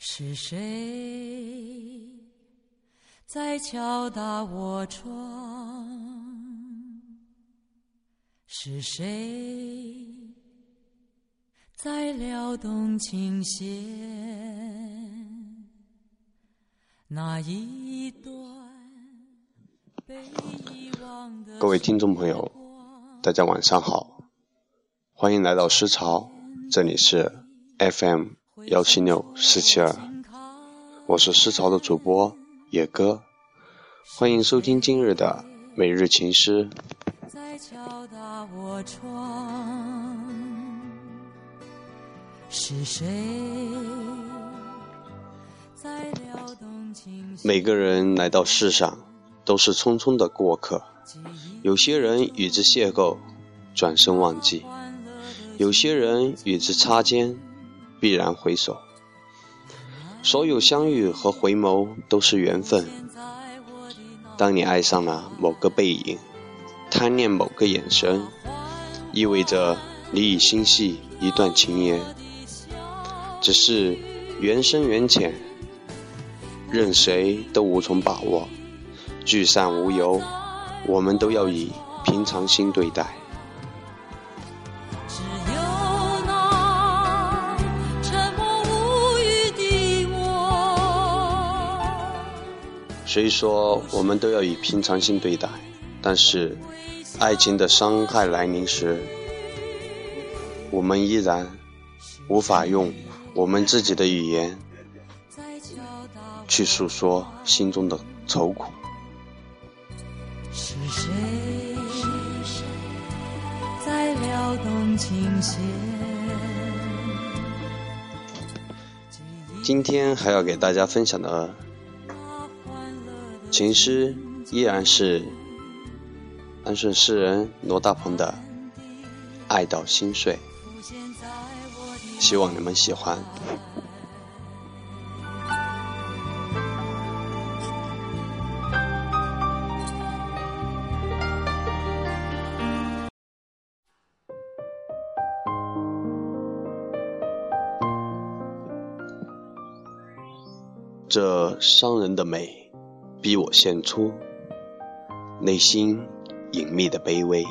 是谁在敲打我窗？是谁在撩动琴弦？那一段被遗忘的各位听众朋友，大家晚上好，欢迎来到诗潮，这里是 FM 幺七六四七二，我是诗潮的主播野哥，欢迎收听今日的每日情诗。在敲打我窗，是谁在撩动琴弦？每个人来到世上都是匆匆的过客，有些人与之邂逅，转身忘记；有些人与之擦肩，必然回首。所有相遇和回眸都是缘分。当你爱上了某个背影，贪恋某个眼神，意味着你已心系一段情缘。只是缘深缘浅，任谁都无从把握。聚散无由，我们都要以平常心对待。虽说我们都要以平常心对待，但是爱情的伤害来临时，我们依然无法用我们自己的语言去诉说心中的愁苦。是谁在撩动琴弦？今天还要给大家分享的情诗依然是安顺诗人罗大鹏的《爱到心碎》，希望你们喜欢。这伤人的美，逼我献出内心隐秘的卑微。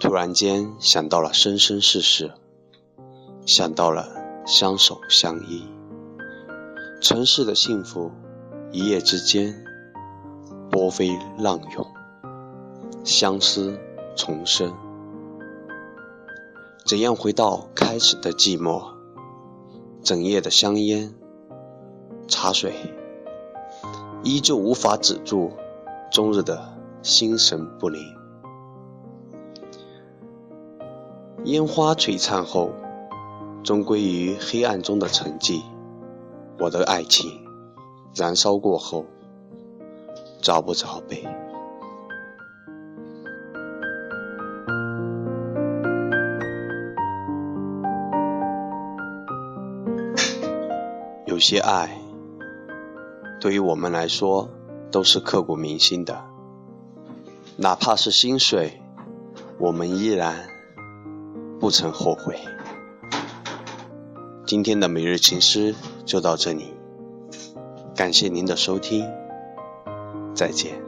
突然间想到了生生世世，想到了相守相依。尘世的幸福，一夜之间波飞浪涌，相思重生。怎样回到开始的寂寞？整夜的香烟。茶水，依旧无法止住终日的心神不宁。烟花璀璨后，终归于黑暗中的沉寂。我的爱情燃烧过后，找不着北。有些爱。对于我们来说，都是刻骨铭心的。哪怕是心碎，我们依然不曾后悔。今天的每日情诗就到这里，感谢您的收听，再见。